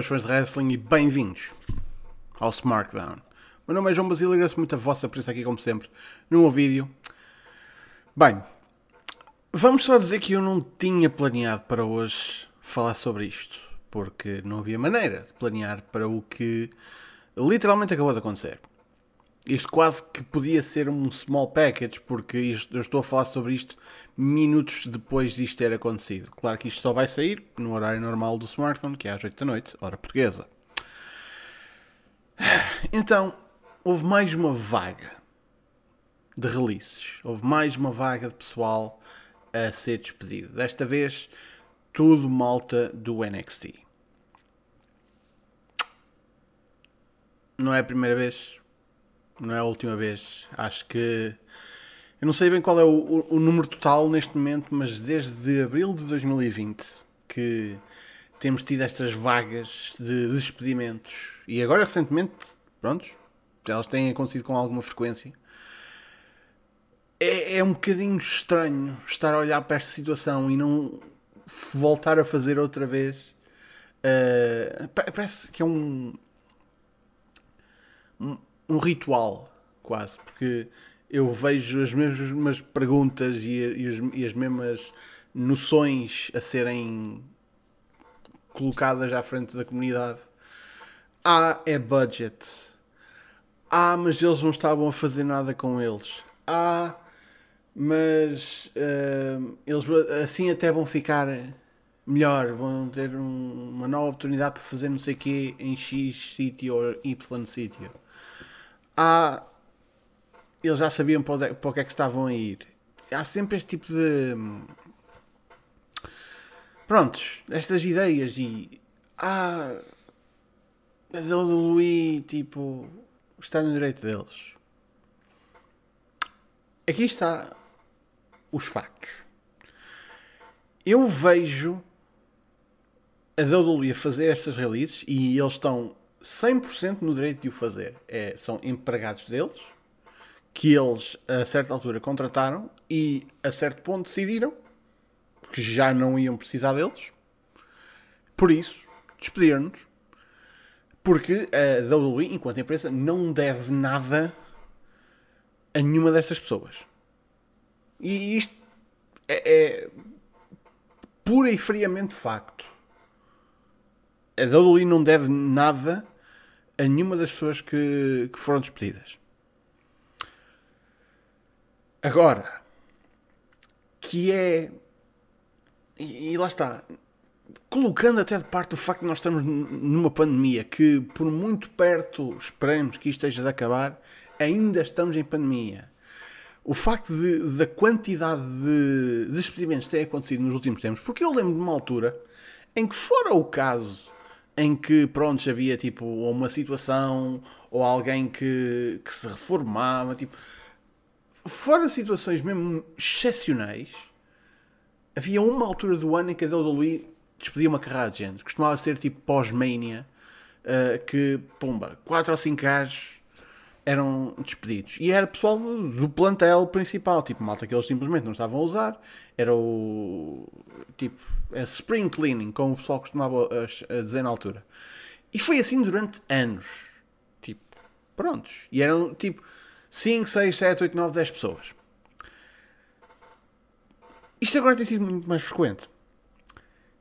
boas fãs de wrestling e bem-vindos ao Smartdown. Meu nome é João Basílio e agradeço muito a vossa presença aqui, como sempre, no vídeo. Bem, vamos só dizer que eu não tinha planeado para hoje falar sobre isto, porque não havia maneira de planear para o que literalmente acabou de acontecer. Isto quase que podia ser um small package, porque isto, eu estou a falar sobre isto minutos depois disto ter acontecido. Claro que isto só vai sair no horário normal do smartphone, que é às 8 da noite, hora portuguesa. Então, houve mais uma vaga de releases. Houve mais uma vaga de pessoal a ser despedido. Desta vez, tudo malta do NXT. Não é a primeira vez, não é a última vez. Acho que. Eu não sei bem qual é o, o, o número total neste momento, mas desde abril de 2020 que temos tido estas vagas de despedimentos e agora recentemente, prontos, elas têm acontecido com alguma frequência. É, é um bocadinho estranho estar a olhar para esta situação e não voltar a fazer outra vez. Uh, parece que é um, um, um ritual, quase, porque eu vejo as mesmas perguntas e, e, os, e, as mesmas noções a serem colocadas à frente da comunidade. Ah, é budget. Ah, mas eles não estavam a fazer nada com eles. Ah, mas uh, eles assim até vão ficar melhor, vão ter um, uma nova oportunidade para fazer não sei o quê em X sítio ou Y sítio. Ah, eles já sabiam para, onde, para o que é que estavam a ir. Há sempre este tipo de. Prontos, estas ideias e. Ah. A do Luís, tipo. Está no direito deles. Aqui está os factos. Eu vejo a WWE a fazer estas releases e eles estão 100% no direito de o fazer. É, são empregados deles que eles a certa altura contrataram e a certo ponto decidiram que já não iam precisar deles. Por isso, despediram-nos. Porque a WWE, enquanto empresa, não deve nada a nenhuma destas pessoas. E isto é, é pura e friamente facto. A WWE não deve nada a nenhuma das pessoas que, que foram despedidas. Agora, que é. E, e, lá está. Colocando até de parte o facto de nós estamos numa pandemia que, por muito perto esperemos que isto esteja de acabar, ainda estamos em pandemia. O facto de, da quantidade de despedimentos que têm acontecido nos últimos tempos, porque eu lembro de uma altura em que, fora o caso em que, pronto, havia tipo uma situação ou alguém que, que se reformava, tipo fora situações mesmo excepcionais, havia uma altura do ano em que a WWE despedia uma carrada de gente. Costumava ser tipo pós-mania, uh, que, pumba, 4 ou 5 gajos eram despedidos. E era pessoal do, plantel principal, tipo malta que eles simplesmente não estavam a usar. Era o tipo a spring cleaning, como o pessoal costumava a dizer na altura. E foi assim durante anos. Tipo, prontos. E eram tipo 5, 6, 7, 8, 9, 10 pessoas. Isto agora tem sido muito mais frequente.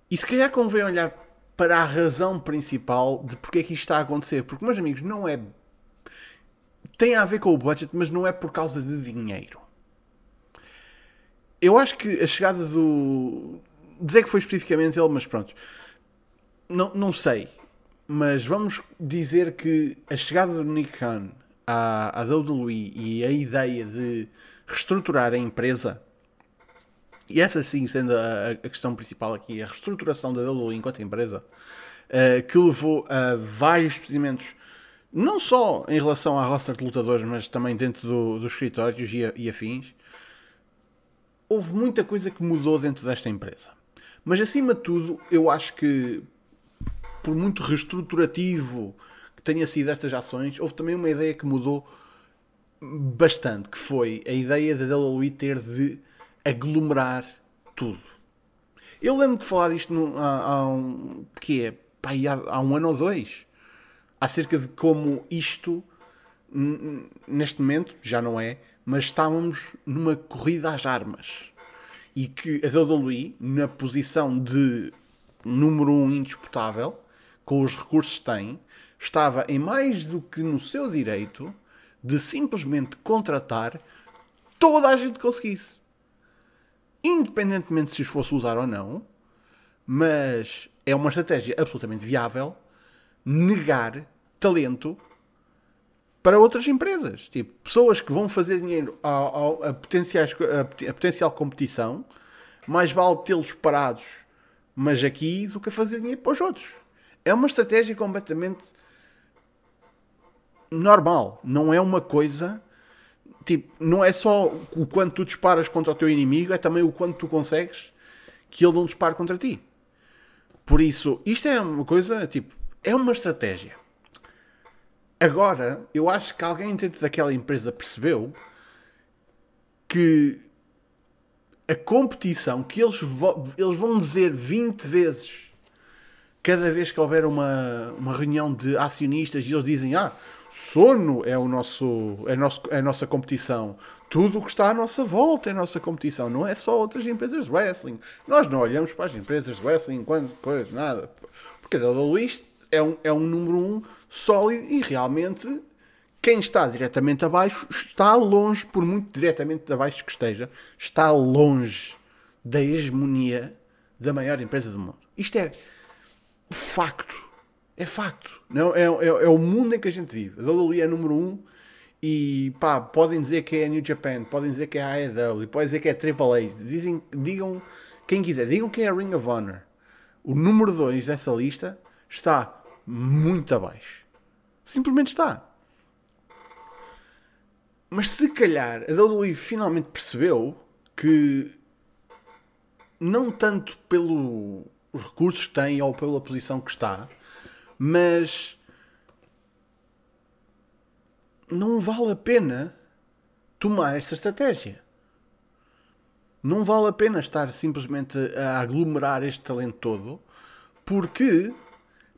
E se calhar convém olhar para a razão principal de porque é que isto está a acontecer. Porque, meus amigos, não é. Tem a ver com o budget, mas não é por causa de dinheiro. Eu acho que a chegada do. Dizer que foi especificamente ele, mas pronto. Não, não sei. Mas vamos dizer que a chegada do Nick Khan à, à WWE e a ideia de reestruturar a empresa, e essa sim sendo a, a questão principal aqui, a reestruturação da WWE enquanto empresa, uh, que levou a vários despedimentos, não só em relação à roster de lutadores, mas também dentro do, dos escritórios e, e afins, houve muita coisa que mudou dentro desta empresa. Mas acima de tudo, eu acho que por muito reestruturativo que tenha sido estas ações, houve também uma ideia que mudou bastante, que foi a ideia da WWE ter de aglomerar tudo. Eu lembro de falar disto no, há, há um, que é pá, há, há um ano ou dois acerca de como isto, neste momento, já não é, mas estávamos numa corrida às armas. E que a WWE, na posição de número um indisputável, com os recursos que tem, estava em mais do que no seu direito de simplesmente contratar toda a gente que conseguisse. Independentemente se os fosse usar ou não, mas é uma estratégia absolutamente viável negar talento para outras empresas. Tipo, pessoas que vão fazer dinheiro a, a, a, potenciais, a, a potencial competição, mais vale tê-los parados, mas aqui, do que fazer dinheiro para os outros. É uma estratégia completamente normal. Não é uma coisa. Tipo, não é só o quanto tu disparas contra o teu inimigo, é também o quanto tu consegues que ele não dispare contra ti. Por isso, isto é uma coisa, tipo, é uma estratégia. Agora, eu acho que alguém dentro daquela empresa percebeu que a competição que eles, eles vão dizer 20 vezes cada vez que houver uma, uma reunião de acionistas e eles dizem ah, sono é, o nosso, é, nosso, é a nossa competição. Tudo o que está à nossa volta é a nossa competição. Não é só outras empresas de wrestling. Nós não olhamos para as empresas de wrestling enquanto coisa, nada. Porque a WWE é um, é um número um sólido e realmente quem está diretamente abaixo está longe, por muito diretamente abaixo que esteja, está longe da hegemonia da maior empresa do mundo. Isto é facto. É facto. Não, é, é, é o mundo em que a gente vive. A WWE é número um e pá, podem dizer que é a New Japan, podem dizer que é a AEW, podem dizer que é a AAA. Dizem, digam quem quiser, digam que é a Ring of Honor. O número 2 dessa lista está muito abaixo. Simplesmente está. Mas se calhar a WWE finalmente percebeu que não tanto pelos recursos que tem ou pela posição que está, mas não vale a pena tomar esta estratégia. Não vale a pena estar simplesmente a aglomerar este talento todo, porque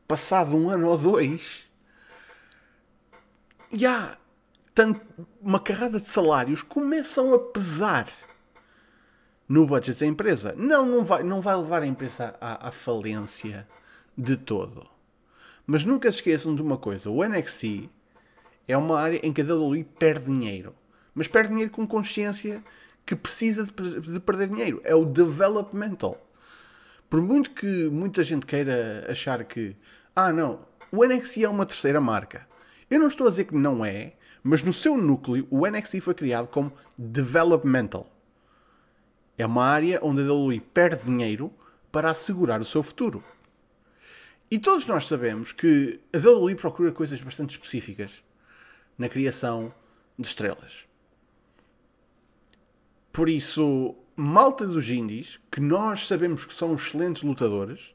passado um ano ou dois, já tanto, uma carrada de salários começam a pesar no budget da empresa. Não, não vai, não vai levar a empresa à, à falência de todo. Mas nunca se esqueçam de uma coisa: o NXT é uma área em que a WWE perde dinheiro. Mas perde dinheiro com consciência que precisa de, de perder dinheiro. É o developmental. Por muito que muita gente queira achar que, ah, não, o NXT é uma terceira marca. Eu não estou a dizer que não é, mas no seu núcleo o NXT foi criado como developmental. É uma área onde a WWE perde dinheiro para assegurar o seu futuro. E todos nós sabemos que a WWE procura coisas bastante específicas na criação de estrelas. Por isso, malta dos indies, que nós sabemos que são excelentes lutadores,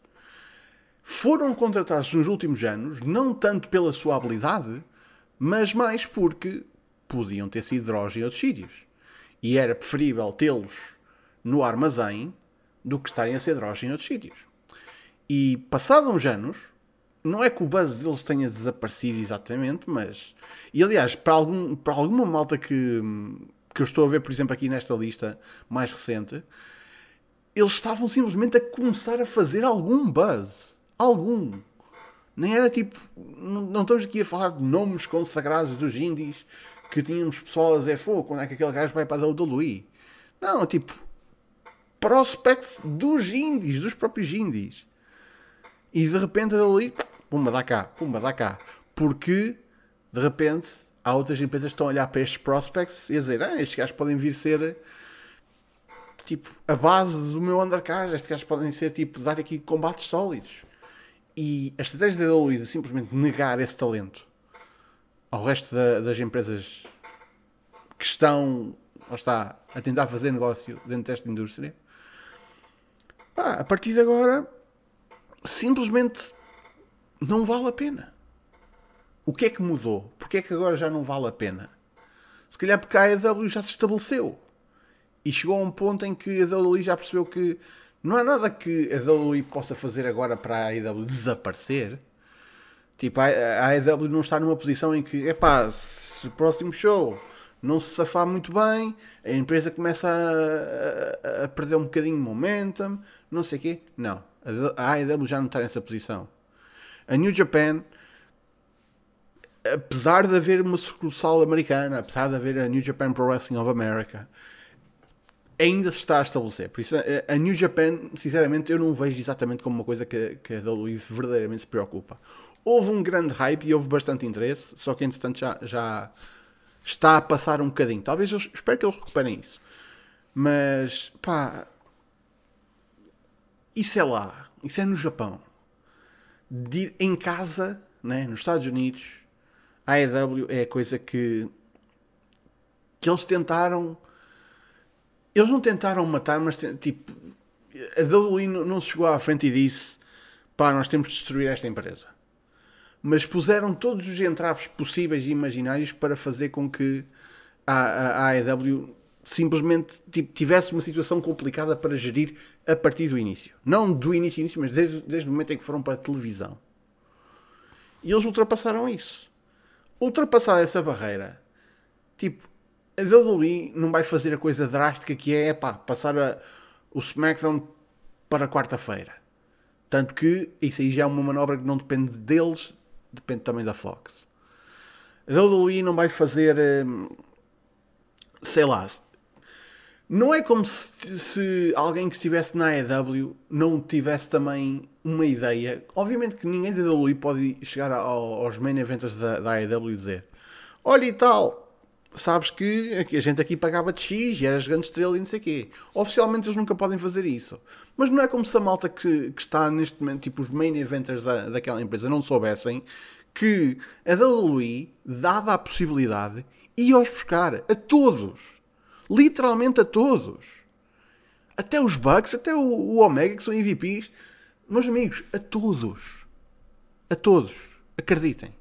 foram contratados nos últimos anos, não tanto pela sua habilidade, mas mais porque podiam ter sido drogas em outros sítios. E era preferível tê-los no armazém do que estarem a ser drogas em outros sítios. E passados uns anos, não é que o buzz deles tenha desaparecido exatamente, mas. E aliás, para, algum, para alguma malta que, que eu estou a ver, por exemplo, aqui nesta lista mais recente, eles estavam simplesmente a começar a fazer algum buzz. Algum. Nem era tipo. Não, não estamos aqui a falar de nomes consagrados dos indies que tínhamos pessoal a dizer fogo, quando é que aquele gajo vai para a WWE. Não, tipo. Prospects dos indies, dos próprios indies. E de repente ali pumba, dá cá, pumba, dá cá. Porque, de repente, há outras empresas que estão a olhar para estes prospects e a dizer, ah, estes gajos podem vir ser tipo a base do meu undercard, estes gajos podem ser tipo dar aqui combates sólidos. E a estratégia da WWE de simplesmente negar esse talento ao resto da, das empresas que estão, ou está, a tentar fazer negócio dentro desta indústria, pá, a partir de agora simplesmente não vale a pena. O que é que mudou? Porquê é que agora já não vale a pena? Se calhar porque a AEW já se estabeleceu. E chegou a um ponto em que a WWE já percebeu que Não há nada que a WWE possa fazer agora para a AEW desaparecer. Tipo, a AEW não está numa posição em que, epá, se o próximo show não se safar muito bem, a empresa começa a, a, a perder um bocadinho de momentum, não sei o quê. Não. A AEW já não está nessa posição. A New Japan, apesar de haver uma sucursal americana, apesar de haver a New Japan Pro Wrestling of America, ainda se está a estabelecer. Por isso, a New Japan, sinceramente, eu não vejo exatamente como uma coisa que, que a WWE verdadeiramente se preocupa. Houve um grande hype e houve bastante interesse, só que entretanto já, já está a passar um bocadinho. Talvez eu espero que eles recuperem isso. Mas, pá, isso é lá, isso é no Japão. De, em casa, né, nos Estados Unidos, a AEW é a coisa que, que eles tentaram eles não tentaram matar, mas tipo, a WWE não se chegou à frente e disse: pá, nós temos de destruir esta empresa. Mas puseram todos os entraves possíveis e imaginários para fazer com que a, AEW simplesmente tipo, tivesse uma situação complicada para gerir a partir do início. Não do início, início mas desde, desde o momento em que foram para a televisão. E eles ultrapassaram isso. Ultrapassar essa barreira, tipo, a WWE não vai fazer a coisa drástica que é, passar a, o SmackDown para quarta-feira. Tanto que isso aí já é uma manobra que não depende deles, depende também da Fox. A WWE não vai fazer, hum, sei lá, não é como se, se, alguém que estivesse na AEW não tivesse também uma ideia. Obviamente que ninguém da WWE pode chegar ao, aos main events da, da AEW e dizer: Olha e tal, sabes que a gente aqui pagava de X e eras grande estrela e não sei o quê. Oficialmente eles nunca podem fazer isso. Mas não é como se a malta que, que está neste momento, tipo os main eventers da, daquela empresa, não soubessem que a WWE, dada a possibilidade, ia-os buscar a todos. Literalmente a todos. Até os Bucks, até o, o Omega, que são MVPs. Meus amigos, a todos. A todos. Acreditem.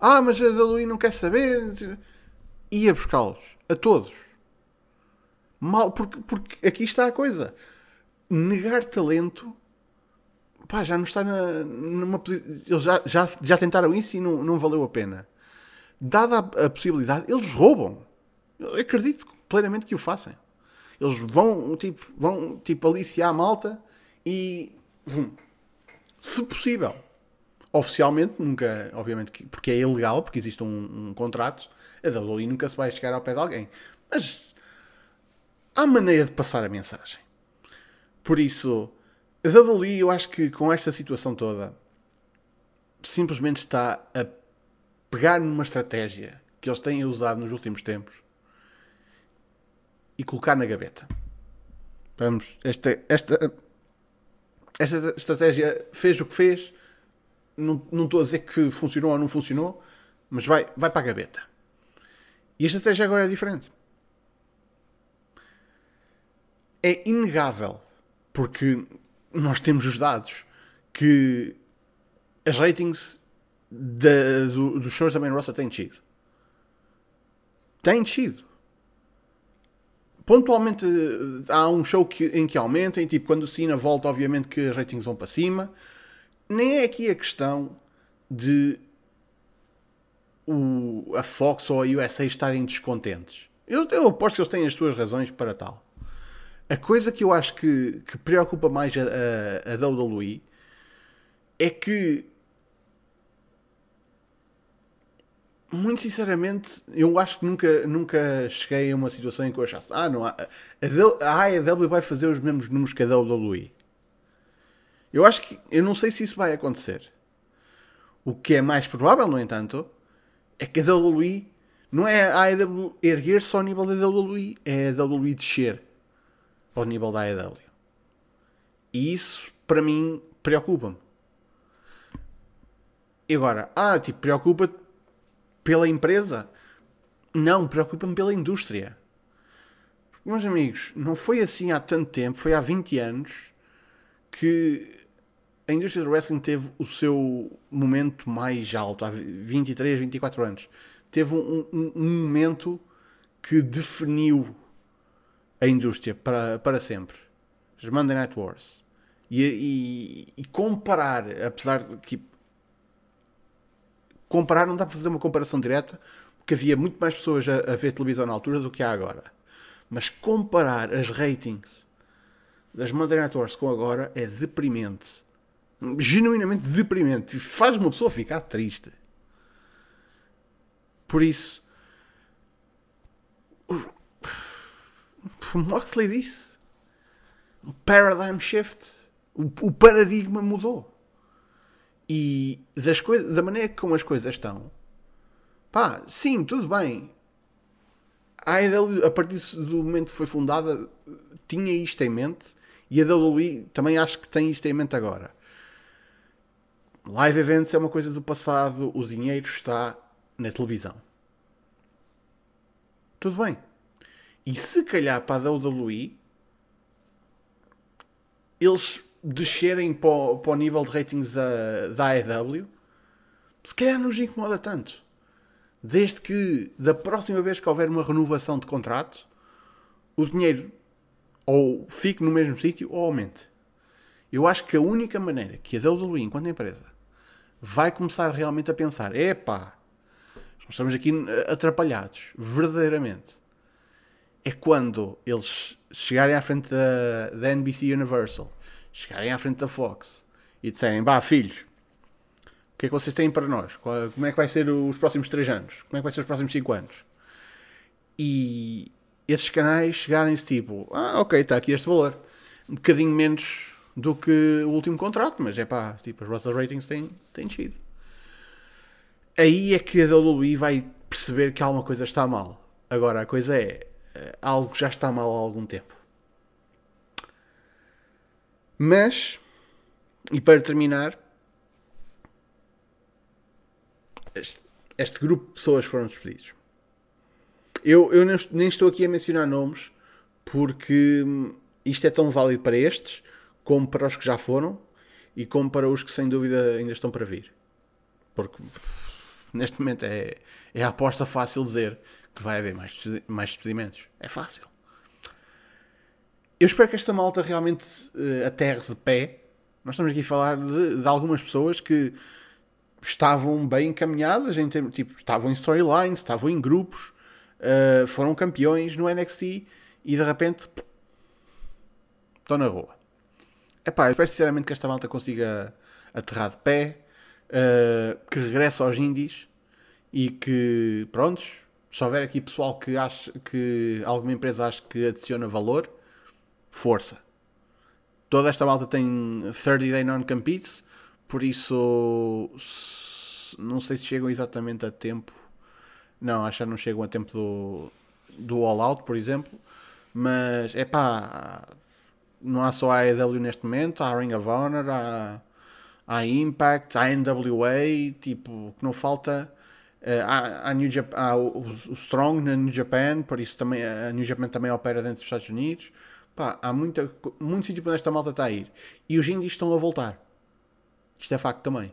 Ah, mas a WWE não quer saber ia buscá-los. A todos. Mal, porque, porque aqui está a coisa. Negar talento pá, já não está na, numa Eles já, já, já tentaram isso e não, não valeu a pena. Dada a, a possibilidade, eles roubam. Eu acredito plenamente que o façam. Eles vão, tipo, vão, tipo, aliciar a malta e. Vum, se possível. Oficialmente, nunca, obviamente, porque é ilegal, porque existe um, um contrato, a WWE nunca se vai chegar ao pé de alguém. Mas há maneira de passar a mensagem. Por isso, a WWE, eu acho que com esta situação toda, simplesmente está a pegar numa estratégia que eles têm usado nos últimos tempos e colocar na gaveta. Vamos, esta, esta, esta estratégia fez o que fez. Não, não estou a dizer que funcionou ou não funcionou, mas vai, vai para a gaveta. E a estratégia agora é diferente. É inegável, porque nós temos os dados que as ratings do, dos shows da main roster têm descido. Têm descido. Pontualmente há um show que, em que aumentem, tipo quando o Cena volta, obviamente que as ratings vão para cima. Nem é aqui a questão de o, a Fox ou a USA estarem descontentes. Eu, eu aposto que eles têm as suas razões para tal. A coisa que eu acho que, que preocupa mais a, a, a WWE é que, muito sinceramente, eu acho que nunca, nunca cheguei a uma situação em que eu achasse, ah, não, a, a AEW vai fazer os mesmos números que a WWE. Eu acho que, eu não sei se isso vai acontecer. O que é mais provável, no entanto, é que a WWE não é a AEW erguer-se ao nível da WWE, é a WWE descer ao nível da AEW. E isso, para mim, preocupa-me. E agora, ah, tipo, preocupa-te pela empresa? Não, preocupa-me pela indústria. Meus amigos, não foi assim há tanto tempo, foi há 20 anos que a indústria do wrestling teve o seu momento mais alto, há 23, 24 anos. Teve um, um, um momento que definiu a indústria para, para sempre. as Monday Night Wars, e, e, e comparar, apesar de que comparar não dá para fazer uma comparação direta, porque havia muito mais pessoas a, a ver televisão na altura do que há agora. Mas comparar as ratings das Monday Night Wars com agora é deprimente. Genuinamente deprimente. Faz uma pessoa ficar triste. Por isso, o Moxley disse: o paradigm shift, o, o paradigma mudou. E das coisas, da maneira como as coisas estão, pá, sim, tudo bem. A AEW, a partir do momento que foi fundada, tinha isto em mente e a WWE também acho que tem isto em mente agora. Live events é uma coisa do passado, o dinheiro está na televisão. Tudo bem. E se calhar para a WWE eles descerem para o, para o nível de ratings da, da AEW, se calhar nos incomoda tanto. Desde que da próxima vez que houver uma renovação de contrato, o dinheiro ou fique no mesmo sítio ou aumente. Eu acho que a única maneira que a WWE, enquanto empresa, vai começar realmente a pensar: epá, nós estamos aqui atrapalhados, verdadeiramente, é quando eles chegarem à frente da, da NBC Universal, chegarem à frente da Fox e disserem: bah, filhos, o que é que vocês têm para nós? Como é que vai ser os próximos 3 anos? Como é que vai ser os próximos 5 anos? E esses canais chegarem-se tipo: ah, ok, está aqui este valor. Um bocadinho menos do que o último contrato, mas é pá, tipo, as vossas ratings têm, têm descido. Aí é que a WWE vai perceber que alguma coisa está mal. Agora, a coisa é, eh, algo já está mal há algum tempo. Mas, e para terminar, este, este grupo de pessoas foram despedidos. Eu, eu nem estou aqui a mencionar nomes porque hum, isto é tão válido para estes como para os que já foram e como para os que sem dúvida ainda estão para vir. Porque neste momento é, é a aposta fácil dizer que vai haver mais, mais despedimentos. É fácil. Eu espero que esta malta realmente uh, aterre de pé. Nós estamos aqui a falar de, de algumas pessoas que estavam bem encaminhadas, em termos, tipo, estavam em storylines, estavam em grupos, uh, foram campeões no NXT e de repente estão na rua. Epá, eu espero sinceramente que esta malta consiga aterrar de pé, uh, que regresse aos indies e que, prontos, se houver aqui pessoal que acha que alguma empresa acha que adiciona valor, força. Toda esta malta tem 30 day non-competes, por isso não sei se chegam exatamente a tempo. Não, acho que não chegam a tempo do, do All Out, por exemplo. Mas é pá, não há só a AEW neste momento, há a Ring of Honor, há, há Impact, há NWA, tipo, que não falta Uh, há, há, New Japan, há o, o, Strong na New Japan, por isso também a New Japan também opera dentro dos Estados Unidos. Pá, há muita, muito sítio para esta malta está a ir. E os indies estão a voltar. Isto é facto também.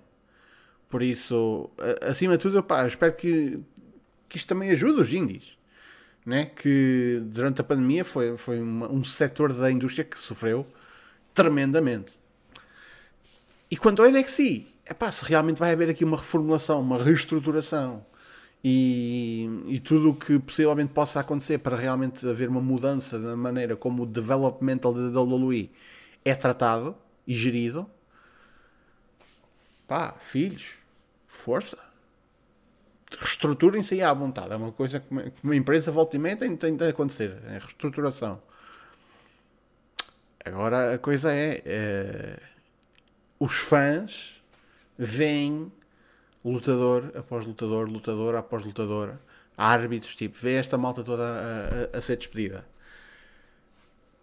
Por isso, acima de tudo, pá, espero que, que isto também ajude os indies. Né? Que durante a pandemia foi, foi uma, um setor da indústria que sofreu tremendamente. E quanto ao NXT, é pá, se realmente vai haver aqui uma reformulação, uma reestruturação e, e tudo o que possivelmente possa acontecer para realmente haver uma mudança na maneira como o developmental da WWE é tratado e gerido, pá, filhos, força. Reestruturem-se aí à vontade. É uma coisa que uma, empresa volta e meia tem, tem de acontecer. É reestruturação. Agora a coisa é, é os fãs veem lutador após lutador, lutador após lutadora, árbitros, tipo, vê esta malta toda a, a, a, ser despedida.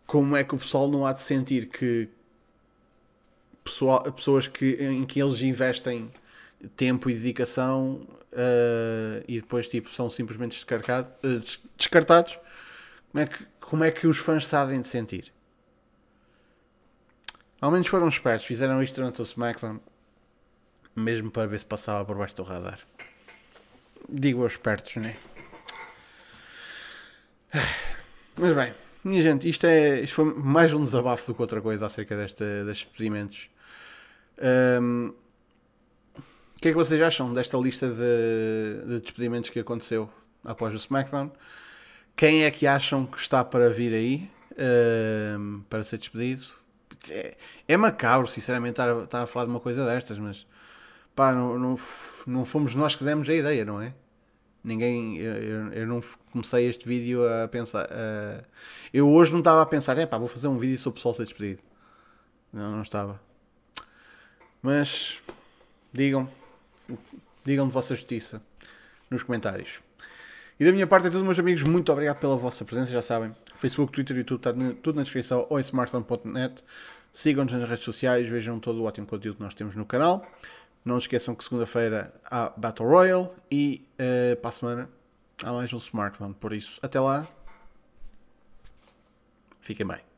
Como é que o pessoal não há de sentir que pessoal, pessoas que, em que eles investem tempo e dedicação uh, e depois tipo, são simplesmente uh, descartados, como é, que, como é que os fãs sabem de sentir? Ao menos foram espertos, fizeram isto durante o SmackDown mesmo para ver se passava por baixo do radar. Digo aos espertos, né? Mas bem, minha gente, isto, é, isto foi mais um desabafo do que outra coisa acerca desta, destes despedimentos. Um, o que é que vocês acham desta lista de, de despedimentos que aconteceu após o SmackDown? Quem é que acham que está para vir aí para ser despedido? É, é macabro, sinceramente, estar estar a falar de uma coisa destas, mas pá, não, não, não fomos nós que demos a ideia, não é? Ninguém, eu, eu não comecei este vídeo a pensar. Eu hoje não estava a pensar, é pá, vou fazer um vídeo sobre ser despedido. Não, não estava. Mas digam, digam de vossa justiça nos comentários. E da minha parte é tudo, meus amigos. Muito obrigado pela vossa presença. Já sabem, Facebook, Twitter, YouTube, está tudo na descrição ou em smartphone.net. Sigam-nos nas redes sociais, vejam todo o ótimo conteúdo que nós temos no canal. Não esqueçam que segunda-feira há Battle Royale e uh, para a semana há mais um smartphone. Por isso, até lá. Fiquem bem.